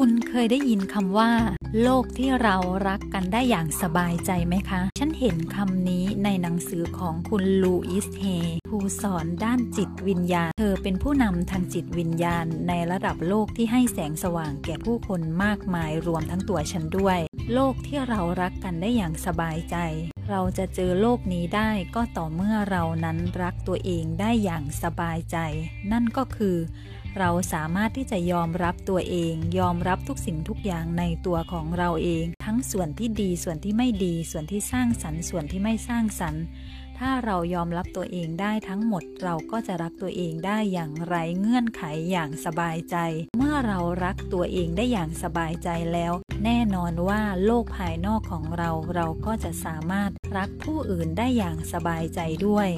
คุณเคยได้ยินคำว่า โลกที่เรารักกันได้อย่างสบายใจไหมคะ ฉันเห็นคำนี้ในหนังสือของคุณลูอิสเฮผู้สอนด้านจิตวิญญาณ เธอเป็นผู้นำทางจิตวิญญาณ ในระดับโลกที่ให้แสงสว่างแก่ผู้คนมากมายรวมทั้งตัวฉันด้วย โลกที่เรารักกันได้อย่างสบายใจ เราจะเจอโลกนี้ได้ก็ต่อเมื่อเรานั้นรักตัวเองได้อย่างสบายใจ นั่นก็คือ เราสามารถที่จะยอมรับตัวเอง ยอมรับทุกสิ่งทุกอย่างในตัวของเราเอง ทั้งส่วนที่ดีส่วนที่ไม่ดี ส่วนที่สร้างสรรค์ ส่วนที่ไม่สร้างสรรค์ ถ้าเรายอมรับตัวเองได้ทั้งหมด เราก็จะรักตัวเองได้อย่างไร้เงื่อนไขอย่างสบายใจ เมื่อเรารักตัวเองได้อย่างสบายใจแล้ว แน่นอนว่าโลกภายนอกของเราเราก็จะสามารถรักผู้อื่นได้อย่างสบายใจด้วย